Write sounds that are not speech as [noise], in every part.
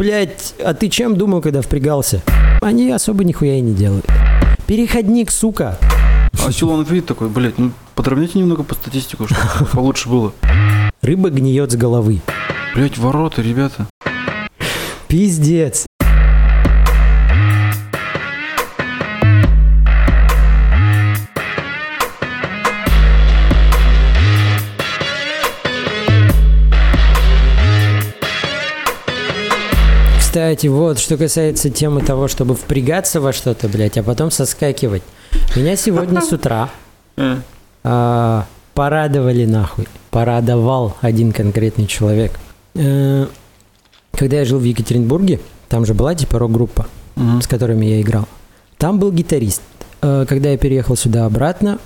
Блять, а ты чем думал, когда впрягался? Они особо нихуя и не делают. Переходник, сука. А Силанов видит такой, блядь, ну подровняйте немного по статистику, чтобы [laughs] получше было. Рыба гниет с головы. Блядь, ворота, ребята. Пиздец. Кстати, вот, что касается темы того, чтобы впрягаться во что-то, блядь, а потом соскакивать. Меня сегодня с утра Э, а, порадовали нахуй. Порадовал один конкретный человек. Э, Когда я жил в Екатеринбурге, там же была типа рок-группа, с которыми я играл. Там был гитарист. Э, Когда я переехал сюда обратно,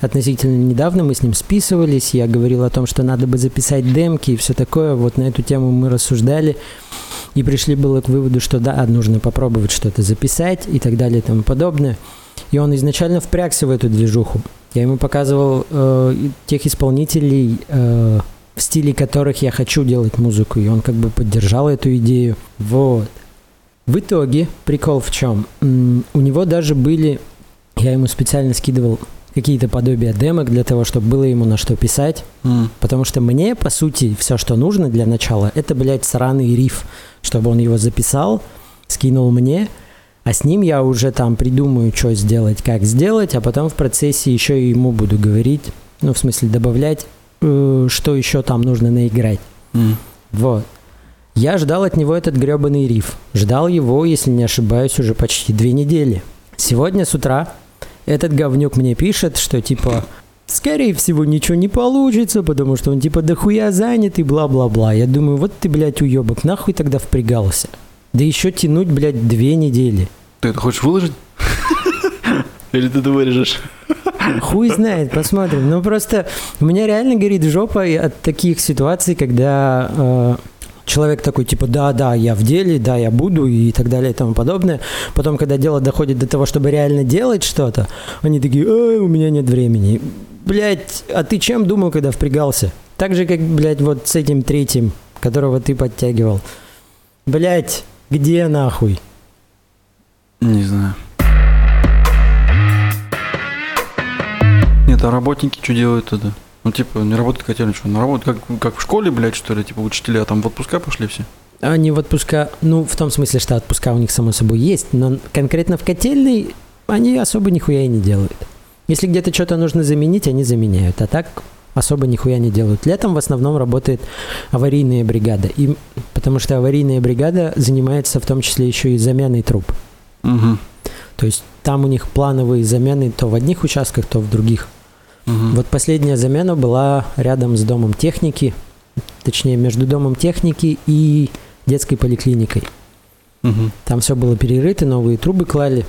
относительно недавно мы с ним списывались, я говорил о том, что надо бы записать демки и все такое. Вот на эту тему мы рассуждали и пришли было к выводу, что да, нужно попробовать что-то записать и так далее и тому подобное. И он изначально впрягся в эту движуху. Я ему показывал э, тех исполнителей, э, в стиле которых я хочу делать музыку, и он как бы поддержал эту идею. Вот. В итоге, прикол в чем? У него даже были, я ему специально скидывал какие-то подобия демок для того, чтобы было ему на что писать. М. Потому что мне, по сути, все, что нужно для начала, это, блядь, сраный риф, чтобы он его записал, скинул мне, а с ним я уже там придумаю, что сделать, как сделать, а потом в процессе еще и ему буду говорить, ну, в смысле, добавлять, э, что еще там нужно наиграть. М. Вот. Я ждал от него этот гребаный риф. Ждал его, если не ошибаюсь, уже почти две недели. Сегодня с утра этот говнюк мне пишет, что типа скорее всего ничего не получится, потому что он типа дохуя занят и бла-бла-бла. Я думаю, вот ты, блядь, уебок, нахуй тогда впрягался? Да еще тянуть, блядь, две недели. Ты это хочешь выложить? Или ты это вырежешь? Хуй знает, посмотрим. Ну просто у меня реально горит жопа от таких ситуаций, когда э, человек такой типа да, да, я в деле, да, я буду и так далее и тому подобное. Потом, когда дело доходит до того, чтобы реально делать что-то, они такие, «Ой, у меня нет времени. Блять, а ты чем думал, когда впрягался? Так же, как, блядь, вот с этим третьим, которого ты подтягивал. Блять, где нахуй? Не знаю. Нет, а работники что делают тогда? Ну, типа, не работает котельная, что, на работу, как, как в школе, блядь, что ли, типа, учителя там в отпуска пошли все? Они в отпуска, ну, в том смысле, что отпуска у них, само собой, есть, но конкретно в котельной они особо нихуя и не делают. Если где-то что-то нужно заменить, они заменяют, а так особо нихуя не делают. Летом в основном работает аварийная бригада, и, потому что аварийная бригада занимается в том числе еще и заменой труб. Угу. То есть там у них плановые замены то в одних участках, то в других. Вот последняя замена была рядом с домом техники, точнее между домом техники и детской поликлиникой. Там все было перерыто, новые трубы клали.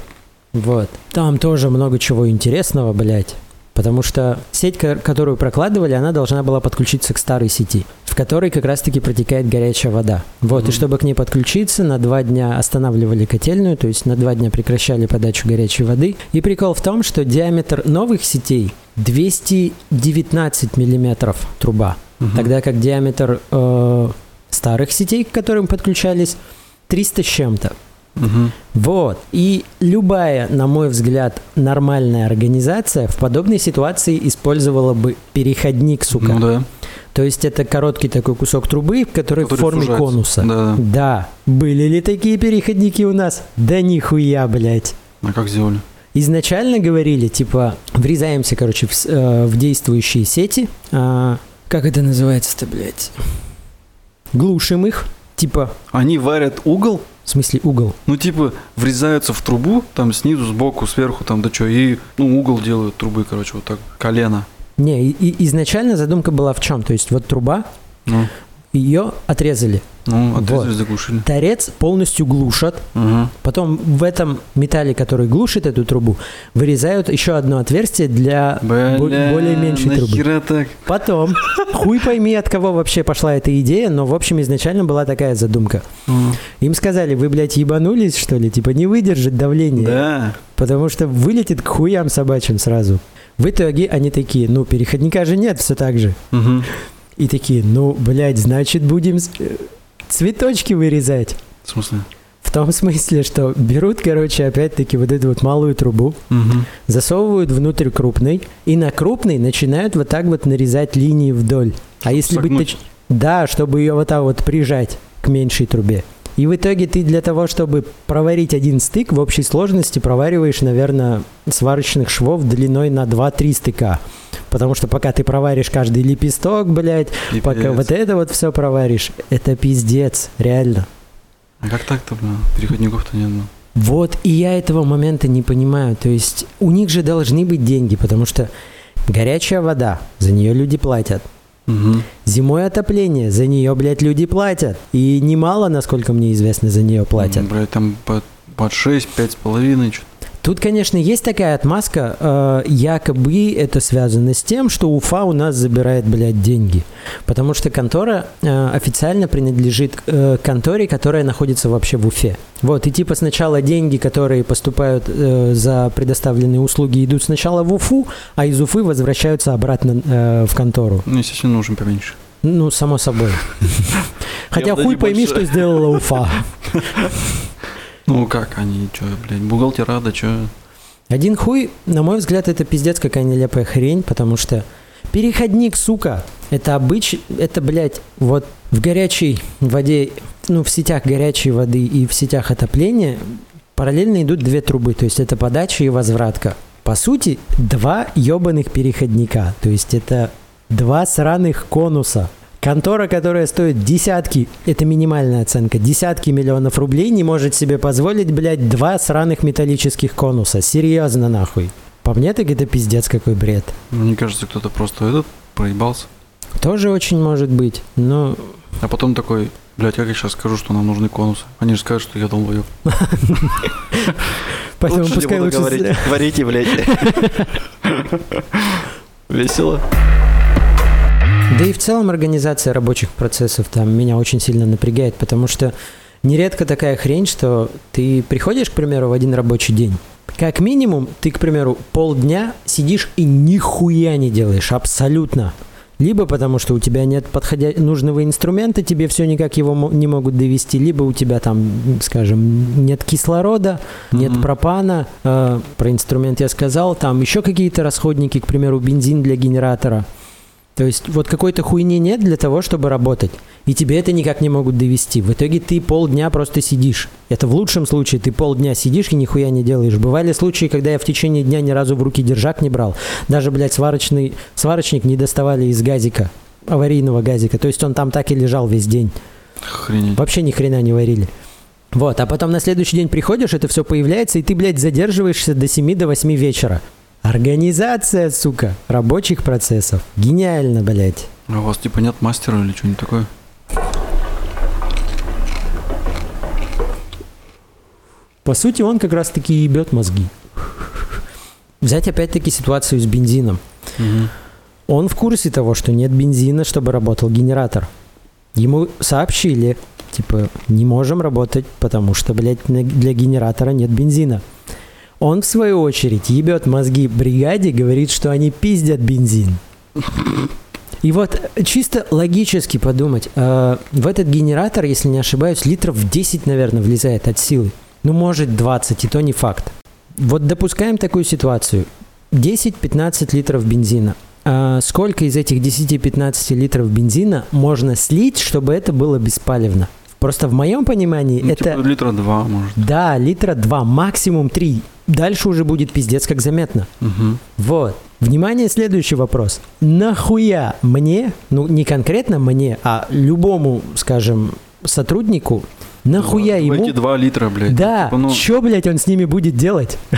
Вот. Там тоже много чего интересного, блядь. Потому что сеть, ко- которую прокладывали, она должна была подключиться к старой сети, в которой как раз-таки протекает горячая вода. Вот, и Мгм. чтобы к ней подключиться, на два дня останавливали котельную, то есть на два дня прекращали подачу горячей воды. И прикол в том, что диаметр новых сетей 219 миллиметров труба, тогда как диаметр э, старых сетей, к которым подключались, 300 с чем-то. Вот. И любая, на мой взгляд, нормальная организация в подобной ситуации использовала бы переходник, сука. Ну да. То есть это короткий такой кусок трубы, который, Который в форме сужается. конуса. Да, да. Были ли такие переходники у нас? Да нихуя, блядь. А как сделали? Изначально говорили, типа, врезаемся, короче, в, э, в действующие сети. А, как это называется-то, блядь? Глушим их. Типа, Они варят угол, в смысле угол. ну типа врезаются в трубу, там снизу, сбоку, сверху, там да что, и ну угол делают трубы, короче, вот так, колено. Не, и, и изначально задумка была в чем? То есть вот труба, Ну, ее отрезали. ну отрезали, Вот. заглушили. Торец полностью глушат. Ага. Потом в этом металле, который глушит эту трубу, вырезают еще одно отверстие для бо- Бля, более меньшей трубы. так? Потом, [laughs] хуй пойми, от кого вообще пошла эта идея, но, в общем, изначально была такая задумка. М. Им сказали, вы, блядь, ебанулись, что ли? Типа, не выдержит давление. Да. Потому что вылетит к хуям собачьим сразу. В итоге они такие, ну, переходника же нет, все так же. Мгм. И такие, ну, блядь, значит, будем э, цветочки вырезать. В смысле? В том смысле, что берут, короче, опять-таки вот эту вот малую трубу, Мгм. засовывают внутрь крупной, и на крупной начинают вот так вот нарезать линии вдоль. А если быть Согнуть. точ- Да, чтобы ее вот так вот прижать к меньшей трубе. И в итоге ты для того, чтобы проварить один стык, в общей сложности провариваешь, наверное, сварочных швов длиной на 2-3 стыка. Потому что пока ты проваришь каждый лепесток, блядь, пока Пипец. вот это вот все проваришь, это пиздец, реально. А как так-то, блин? Переходников-то нет, ну. Вот, и я этого момента не понимаю. То есть у них же должны быть деньги, потому что горячая вода, за нее люди платят. Мгм. Зимой отопление, за нее, блядь, люди платят. И немало, насколько мне известно, за нее платят. Блядь, там под, под 6, 5 с половиной, что Тут, конечно, есть такая отмазка, э, якобы это связано с тем, что Уфа у нас забирает, блядь, деньги. Потому что контора э, официально принадлежит э, конторе, которая находится вообще в Уфе. Вот, и типа сначала деньги, которые поступают э, за предоставленные услуги, идут сначала в Уфу, а из Уфы возвращаются обратно э, в контору. Ну, естественно, нужен поменьше. Ну, само собой. [laughs] Хотя хуй пойми, что сделала Уфа. [laughs] Ну как они, что, блядь, бухгалтера, да что? Один хуй, на мой взгляд, это пиздец какая нелепая хрень, потому что переходник, сука, это обыч... Это, блядь, вот в горячей воде, ну, в сетях горячей воды и в сетях отопления параллельно идут две трубы, то есть это подача и возвратка. По сути, два ебаных переходника, то есть это два сраных конуса. Контора, которая стоит десятки, это минимальная оценка, десятки миллионов рублей, не может себе позволить, блядь, два сраных металлических конуса. Серьезно, нахуй. По мне, так это пиздец какой бред. Мне кажется, кто-то просто этот проебался. Тоже очень может быть, но... А потом такой, блядь, как я сейчас скажу, что нам нужны конусы? Они же скажут, что я долбоеб. [laughs] Поэтому пускай лучше... говорить. Говорите, блядь. [laughs] Весело. Да и в целом организация рабочих процессов там меня очень сильно напрягает, потому что нередко такая хрень, что ты приходишь, к примеру, в один рабочий день, как минимум ты, к примеру, полдня сидишь и нихуя не делаешь, абсолютно. Либо потому, что у тебя нет подходя... нужного инструмента, тебе все никак его не могут довести, либо у тебя там, скажем, нет кислорода, нет Мгм. пропана, э, про инструмент я сказал, там еще какие-то расходники, к примеру, бензин для генератора. То есть вот какой-то хуйни нет для того, чтобы работать. И тебе это никак не могут довести. В итоге ты полдня просто сидишь. Это в лучшем случае ты полдня сидишь и нихуя не делаешь. Бывали случаи, когда я в течение дня ни разу в руки держак не брал. Даже, блядь, сварочный, сварочник не доставали из газика, аварийного газика. То есть он там так и лежал весь день. Охренеть. Вообще ни хрена не варили. Вот, а потом на следующий день приходишь, это все появляется, и ты, блядь, задерживаешься до 7 до 8 вечера. Организация, сука, рабочих процессов. Гениально, блядь. А у вас типа нет мастера или что-нибудь такое? По сути, он как раз-таки ебет мозги. Взять опять-таки ситуацию с бензином. Мгм. Он в курсе того, что нет бензина, чтобы работал генератор. Ему сообщили, типа, не можем работать, потому что, блядь, для генератора нет бензина. Он, в свою очередь, ебет мозги бригаде, говорит, что они пиздят бензин. И вот чисто логически подумать, э, в этот генератор, если не ошибаюсь, литров 10, наверное, влезает от силы. Ну, может, 20, и то не факт. Вот допускаем такую ситуацию. 10-15 литров бензина. А сколько из этих 10-15 литров бензина можно слить, чтобы это было беспалевно? Просто в моем понимании Ну, это... типа литра два, может. Да, литра 2, максимум 3. Дальше уже будет пиздец как заметно. Мгм. Вот. Внимание, следующий вопрос. Нахуя мне, ну не конкретно мне, а любому, скажем, сотруднику, нахуя Ну, ему... Эти два литра, блядь. Да, Типа, ну, чё, блядь, он с ними будет делать? [laughs]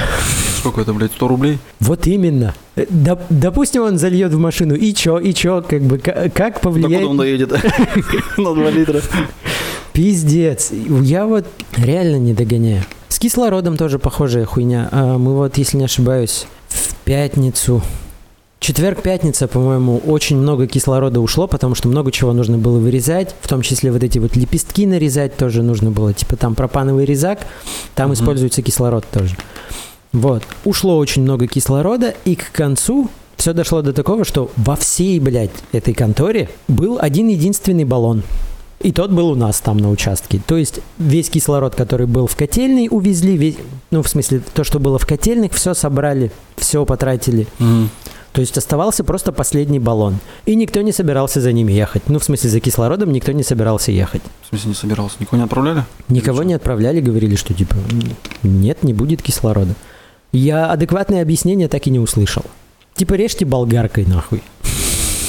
сколько это, блядь, 100 рублей? Вот именно. Э, доп- допустим, он зальет в машину, и чё, и чё, как бы, ка- как повлияет... Докуда он доедет? [laughs] На 2 литра. [laughs] Пиздец. Я вот реально не догоняю. С кислородом тоже похожая хуйня. А Мы вот, если не ошибаюсь, в пятницу, четверг-пятница, по-моему, очень много кислорода ушло, потому что много чего нужно было вырезать, в том числе вот эти вот лепестки нарезать тоже нужно было. Типа там пропановый резак, там Мгм. используется кислород тоже. Вот. Ушло очень много кислорода, и к концу все дошло до такого, что во всей, блядь, этой конторе был один единственный баллон. И тот был у нас там на участке. То есть весь кислород, который был в котельной, увезли, весь, ну, в смысле, то, что было в котельных, все собрали, все потратили. Мгм. То есть оставался просто последний баллон. И никто не собирался за ними ехать. Ну, в смысле, за кислородом никто не собирался ехать. В смысле не собирался? Никого не отправляли? Никого не отправляли, говорили, что типа «М, нет, не будет кислорода. Я адекватное объяснение так и не услышал. Типа режьте болгаркой нахуй.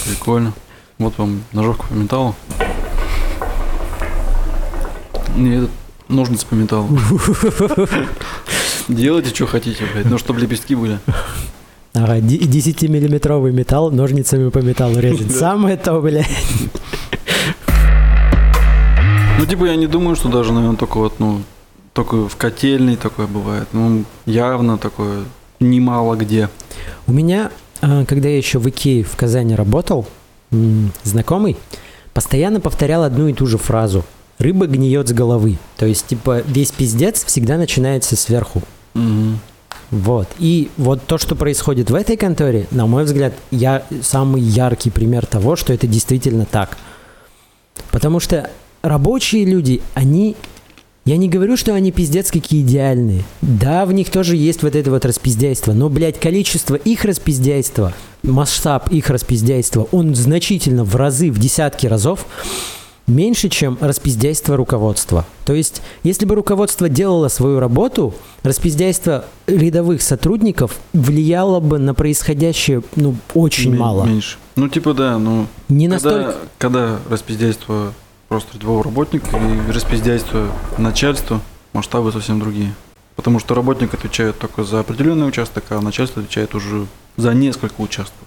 Прикольно. Вот вам ножовка по металлу. Не, этот ножницы по металлу. [laughs] Делайте, что хотите, блядь. Ну, чтобы лепестки были. Ага, 10-миллиметровый металл ножницами по металлу резать. Самое то, блядь. Ну, типа, я не думаю, что даже, наверное, только вот, ну, только в котельной такое бывает. Ну, явно такое немало где. У меня, а, когда я еще в Икее в Казани работал, знакомый постоянно повторял одну и ту же фразу. Рыба гниет с головы. То есть, типа, весь пиздец всегда начинается сверху. Мгм. Вот. И вот то, что происходит в этой конторе, на мой взгляд, я самый яркий пример того, что это действительно так. Потому что рабочие люди, они... Я не говорю, что они пиздец какие идеальные. Да, в них тоже есть вот это вот распиздяйство. Но, блядь, количество их распиздяйства, масштаб их распиздяйства, он значительно в разы, в десятки разов меньше, чем распиздяйство руководства. То есть, если бы руководство делало свою работу, распиздяйство рядовых сотрудников влияло бы на происходящее, ну, очень Ме- мало. Меньше. Ну, типа, да, ну, Не когда, настолько... когда распиздяйство просто рядового работника и распиздяйство начальства, масштабы совсем другие. Потому что работник отвечает только за определенный участок, а начальство отвечает уже за несколько участков.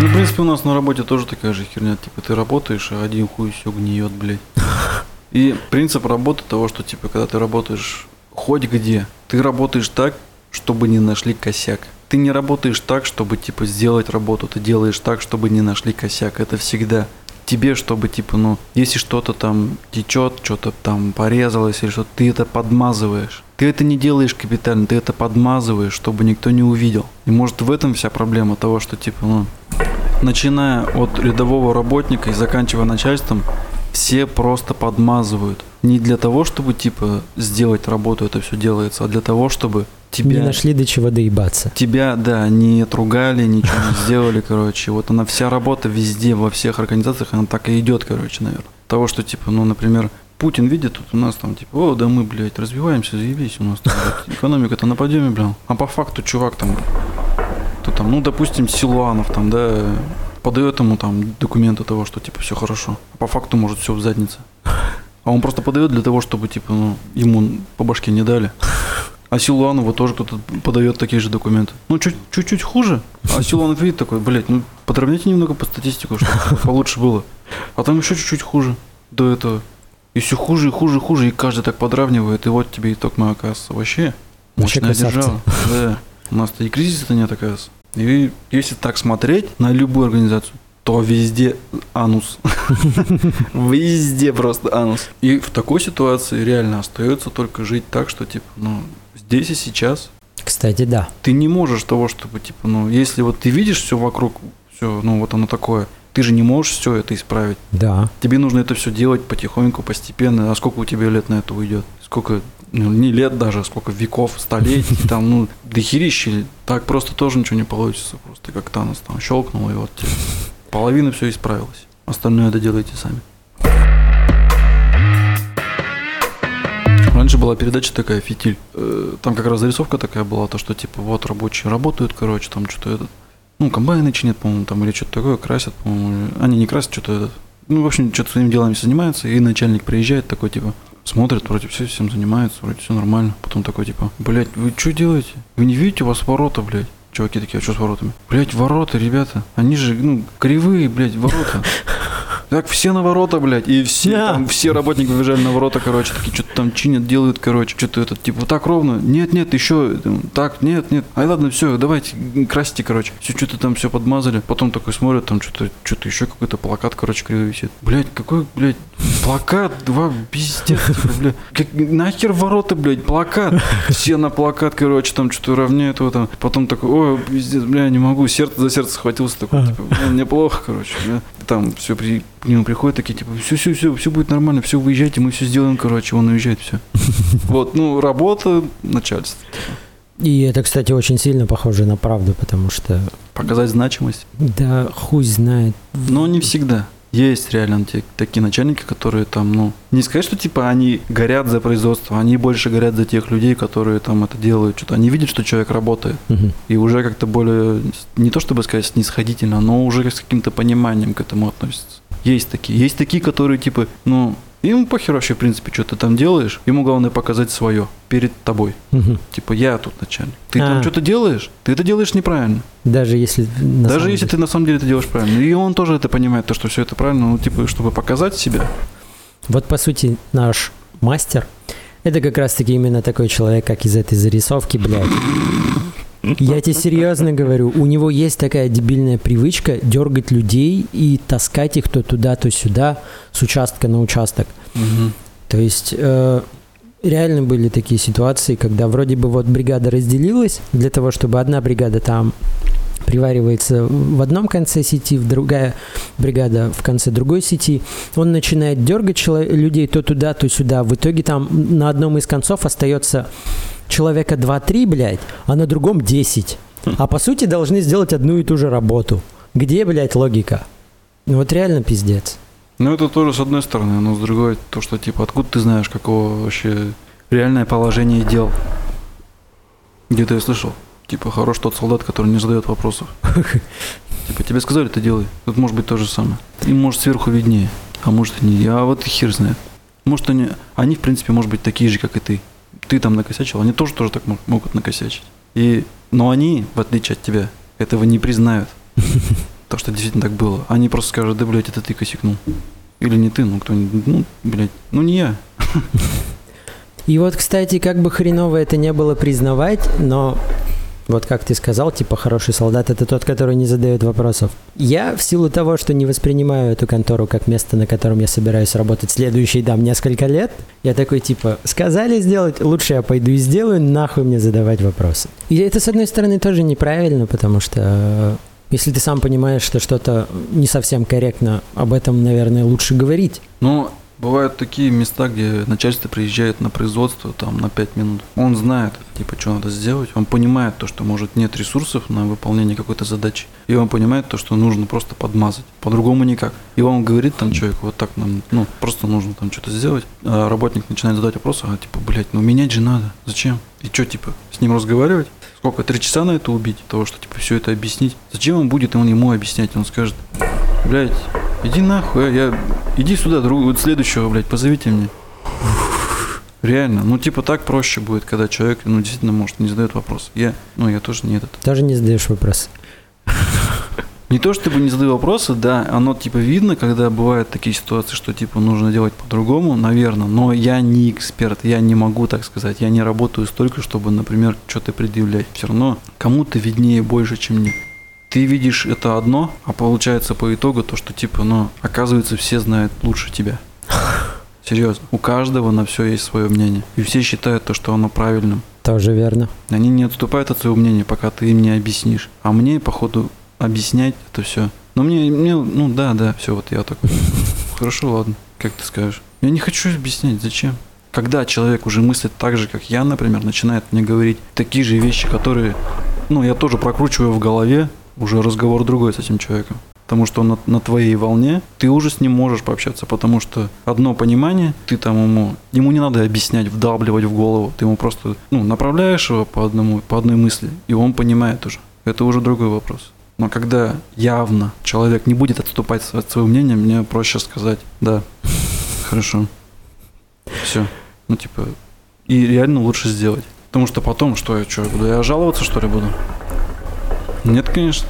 Ну, в принципе, у нас на работе тоже такая же херня. Типа, ты работаешь, а один хуй все гниет, блядь. [laughs] И принцип работы того, что, типа, когда ты работаешь хоть где, ты работаешь так, чтобы не нашли косяк. Ты не работаешь так, чтобы, типа, сделать работу. Ты делаешь так, чтобы не нашли косяк. Это всегда тебе, чтобы, типа, ну, если что-то там течет, что-то там порезалось или что-то, ты это подмазываешь. Ты это не делаешь капитально, ты это подмазываешь, чтобы никто не увидел. И может в этом вся проблема того, что, типа, ну, начиная от рядового работника и заканчивая начальством, все просто подмазывают. Не для того, чтобы, типа, сделать работу, это все делается, а для того, чтобы тебя... Не нашли до чего доебаться. Тебя, да, не отругали, ничего не сделали, короче. Вот она вся работа везде, во всех организациях, она так и идет, короче, наверное. Того, что, типа, ну, например, Путин видит, тут у нас там, типа, о, да мы, блядь, развиваемся, заебись, у нас там, блядь, экономика-то на подъеме, блин. А по факту, чувак, там, то там, ну, допустим, Силуанов, там, да, подает ему там документы того, что, типа, все хорошо. А по факту, может, все в заднице. А он просто подает для того, чтобы, типа, ну, ему по башке не дали. А Силуанову тоже кто-то подает такие же документы. Ну, чуть- чуть-чуть хуже. А Силуанов видит такой, блядь, ну, подровняйте немного по статистику, чтобы получше было. А там еще чуть-чуть хуже до этого. И все хуже и хуже и хуже, и каждый так подравнивает, и вот тебе итог моя оказывается. Вообще, Вообще мощная красавцы. держава. Да. У нас-то и кризиса-то нет, оказывается. И если так смотреть на любую организацию, то везде анус. [laughs] Везде просто анус. И в такой ситуации реально остается только жить так, что типа, ну, здесь и сейчас Кстати, да. ты не можешь того, чтобы, типа, ну, если вот ты видишь все вокруг, все, ну, вот оно такое, ты же не можешь все это исправить. Да. Тебе нужно это все делать потихоньку, постепенно. А сколько у тебя лет на это уйдет? Сколько, ну, не лет даже, а сколько веков, столетий, [laughs] там, ну, дохерища. Так просто тоже ничего не получится. Просто как Танос там щелкнул, и вот тебе половина все исправилась. Остальное это делайте сами. Раньше была передача такая, фитиль. Э, Там как раз зарисовка такая была, то что типа вот рабочие работают, короче, там что-то этот. Ну, комбайны чинят, по-моему, там или что-то такое, красят, по-моему. Они не красят, что-то этот. Ну, в общем, что-то своими делами занимаются, и начальник приезжает такой, типа, смотрит, вроде все всем занимается, вроде все нормально. Потом такой, типа, блядь, вы что делаете? Вы не видите, у вас ворота, блядь. Чуваки такие, а что с воротами? Блядь, ворота, ребята. Они же, ну, кривые, блядь, ворота. [laughs] Так, все на ворота, блядь, и все, Да. там, все работники побежали на ворота, короче, такие что-то там чинят, делают, короче, что-то это, типа, так ровно, нет, нет, еще, так, нет, нет, ай, ладно, все, давайте, красьте, короче, все что-то там все подмазали, потом такой смотрит, там что-то, что-то еще какой-то плакат, короче, криво висит, блядь, какой, блядь, плакат, два, пиздец, типа, блядь, как, нахер ворота, блядь, плакат, все на плакат, короче, там что-то равняют его там, потом такой, ой, пиздец, бля, не могу, сердце за сердце схватился, такой, типа, «Бля, мне плохо, короче, бля». Там все при, к нему приходят такие, типа, все, все, все, все будет нормально, все, выезжайте, мы все сделаем, короче, он уезжает, все. [laughs] Вот, ну, работа, начальство. И это, кстати, очень сильно похоже на правду, потому что, Показать значимость. да, хуй знает. Но не всегда. Есть реально те, такие начальники, которые там, ну, не сказать, что типа они горят за производство, они больше горят за тех людей, которые там это делают, что-то. Они видят, что человек работает, Мгм. и уже как-то более, не то чтобы сказать снисходительно, но уже с каким-то пониманием к этому относятся. Есть такие. Есть такие, которые типа, ну, ему похер вообще, в принципе, что ты там делаешь, ему главное показать свое перед тобой. Мгм. Типа, я тут начальник. Ты А. там что-то делаешь, ты это делаешь неправильно. Даже если... Даже если деле. ты на самом деле это делаешь правильно. И он тоже это понимает, то, что все это правильно, ну, типа, чтобы показать себя. Вот, по сути, наш мастер — это как раз-таки именно такой человек, как из этой зарисовки, блядь. Я тебе серьезно говорю, у него есть такая дебильная привычка дергать людей и таскать их то туда, то сюда, с участка на участок. То есть э, реально были такие ситуации, когда вроде бы вот бригада разделилась для того, чтобы одна бригада там приваривается в одном конце сети, в другая бригада в конце другой сети. Он начинает дергать людей то туда, то сюда. В итоге там на одном из концов остается человека 2-3, блядь, а на другом 10. А по сути должны сделать одну и ту же работу. Где, блядь, логика? Ну вот реально пиздец. Ну, это тоже с одной стороны, но с другой, то, что, типа, откуда ты знаешь, какого вообще реальное положение дел? Где-то я слышал. Типа, хорош тот солдат, который не задает вопросов. [laughs] Типа, тебе сказали, ты делай. Тут может быть то же самое. И может сверху виднее, а может и не. А вот и хер знает. Может они, они в принципе, может быть, такие же, как и ты. Ты там накосячил, они тоже тоже так мо- могут накосячить. И, но они, в отличие от тебя, этого не признают. [laughs] То, что действительно так было. Они просто скажут, да, блядь, это ты косякнул. Или не ты, ну кто-нибудь, ну, блядь, ну не я. И вот, кстати, как бы хреново это не было признавать, но вот как ты сказал, типа хороший солдат это тот, который не задает вопросов. Я в силу того, что не воспринимаю эту контору как место, на котором я собираюсь работать следующие там несколько лет, я такой типа сказали сделать, лучше я пойду и сделаю, нахуй мне задавать вопросы. И это с одной стороны тоже неправильно, потому что э, если ты сам понимаешь, что что-то не совсем корректно, об этом, наверное, лучше говорить. Но бывают такие места, где начальство приезжает на производство там на 5 минут. Он знает, типа, что надо сделать. Он понимает то, что, может, нет ресурсов на выполнение какой-то задачи. И он понимает то, что нужно просто подмазать. По-другому никак. И он говорит там человеку, вот так нам, ну, просто нужно там что-то сделать. А работник начинает задать вопросы, а типа, блядь, ну менять же надо. Зачем? И что, типа, с ним разговаривать? Сколько? Три часа на это убить? Того, что, типа, все это объяснить? Зачем он будет, он ему объяснять? Он скажет, блядь, иди нахуй, а я... Иди сюда, друг, вот следующего, блядь, позовите мне. Реально, ну типа так проще будет, когда человек, ну действительно, может, не задает вопрос. Я, ну я тоже не этот. Тоже не задаешь вопросы. Не то, чтобы не задаю вопросы, да, оно типа видно, когда бывают такие ситуации, что типа нужно делать по-другому, наверное, но я не эксперт, я не могу так сказать, я не работаю столько, чтобы, например, что-то предъявлять. Все равно кому-то виднее больше, чем мне. Ты видишь это одно, а получается по итогу то, что типа, ну, оказывается, все знают лучше тебя. [laughs] Серьезно. У каждого на все есть свое мнение. И все считают то, что оно правильным. Тоже верно. Они не отступают от своего мнения, пока ты им не объяснишь. А мне, походу, объяснять это все. Но мне, мне, ну да, да, все, вот я такой. [laughs] Хорошо, ладно, как ты скажешь. Я не хочу объяснять, зачем. Когда человек уже мыслит так же, как я, например, начинает мне говорить такие же вещи, которые, ну, я тоже прокручиваю в голове, уже разговор другой с этим человеком. Потому что он на, на твоей волне, ты уже с ним можешь пообщаться, потому что одно понимание, ты там ему, ему не надо объяснять, вдавливать в голову, ты ему просто, ну, направляешь его по одному, по одной мысли, и он понимает уже. Это уже другой вопрос. Но когда явно человек не будет отступать от своего мнения, мне проще сказать, да, хорошо, все, ну типа, и реально лучше сделать. Потому что потом, что я, что, я жаловаться, что ли, буду? Нет, конечно.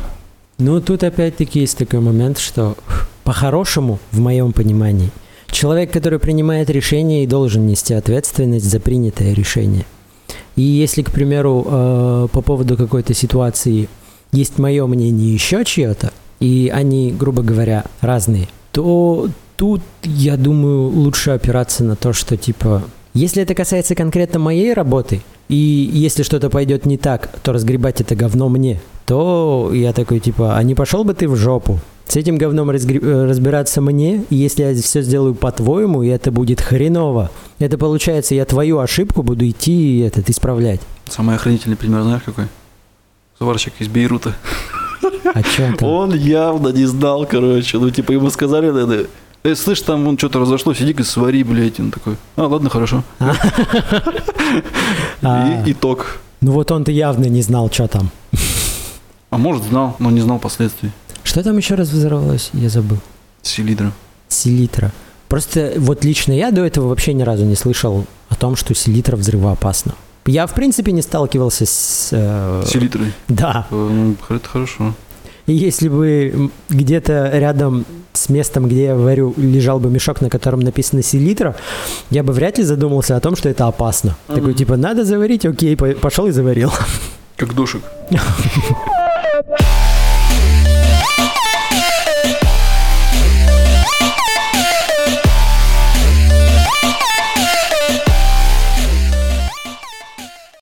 Ну, тут опять-таки есть такой момент, что по-хорошему, в моем понимании, человек, который принимает решение, и должен нести ответственность за принятое решение. И если, к примеру, э, по поводу какой-то ситуации есть мое мнение еще чье-то, и они, грубо говоря, разные, то тут, я думаю, лучше опираться на то, что типа, если это касается конкретно моей работы, и если что-то пойдет не так, то разгребать это говно мне, то я такой типа, а не пошел бы ты в жопу? С этим говном э, разбираться мне, и если я все сделаю по-твоему, и это будет хреново. Это получается, я твою ошибку буду идти и этот, исправлять. Самый охранительный пример, знаешь какой? Сварщик из Бейрута. [laughs] А чё там? Он явно не знал, короче. Ну, типа, ему сказали, надо... Эй, слышь, там вон что-то разошлось, иди-ка свари, блядь. Он такой, а, ладно, хорошо. А, [laughs] И итог. Ну вот он-то явно не знал, что там. А может, знал, но не знал последствий. Что там еще раз взорвалось? Я забыл. Селитра. Селитра. Просто вот лично я до этого вообще ни разу не слышал о том, что селитра взрывоопасна. Я, в принципе, не сталкивался с... э, Селитрой. Да. Э, Ну, это хорошо. И если бы где-то рядом с местом, где я варю, лежал бы мешок, на котором написано селитра, я бы вряд ли задумался о том, что это опасно. Такой, Мгм. типа, надо заварить, окей, по- пошел и заварил. Как душек. [laughs]